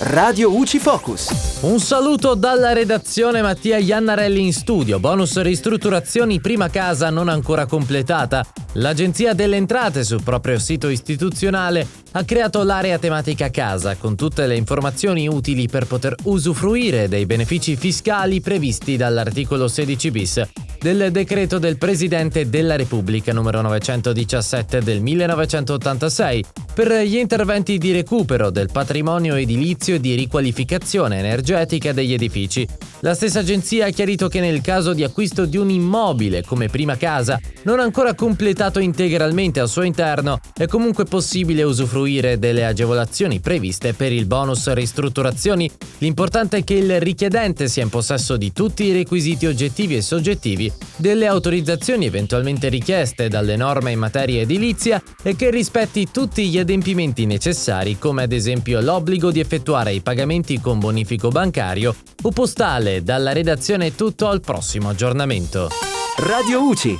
Radio UCI Focus. Un saluto dalla redazione Mattia Iannarelli in studio. Bonus ristrutturazioni prima casa non ancora completata. L'Agenzia delle Entrate sul proprio sito istituzionale ha creato l'area tematica casa con tutte le informazioni utili per poter usufruire dei benefici fiscali previsti dall'articolo 16 bis del decreto del Presidente della Repubblica numero 917 del 1986 per gli interventi di recupero del patrimonio edilizio e di riqualificazione energetica degli edifici. La stessa agenzia ha chiarito che nel caso di acquisto di un immobile come prima casa, non ancora completato integralmente al suo interno, è comunque possibile usufruire delle agevolazioni previste per il bonus ristrutturazioni. L'importante è che il richiedente sia in possesso di tutti i requisiti oggettivi e soggettivi delle autorizzazioni eventualmente richieste dalle norme in materia edilizia e che rispetti tutti gli adempimenti necessari come ad esempio l'obbligo di effettuare i pagamenti con bonifico bancario o postale. Dalla redazione tutto al prossimo aggiornamento. Radio UCI.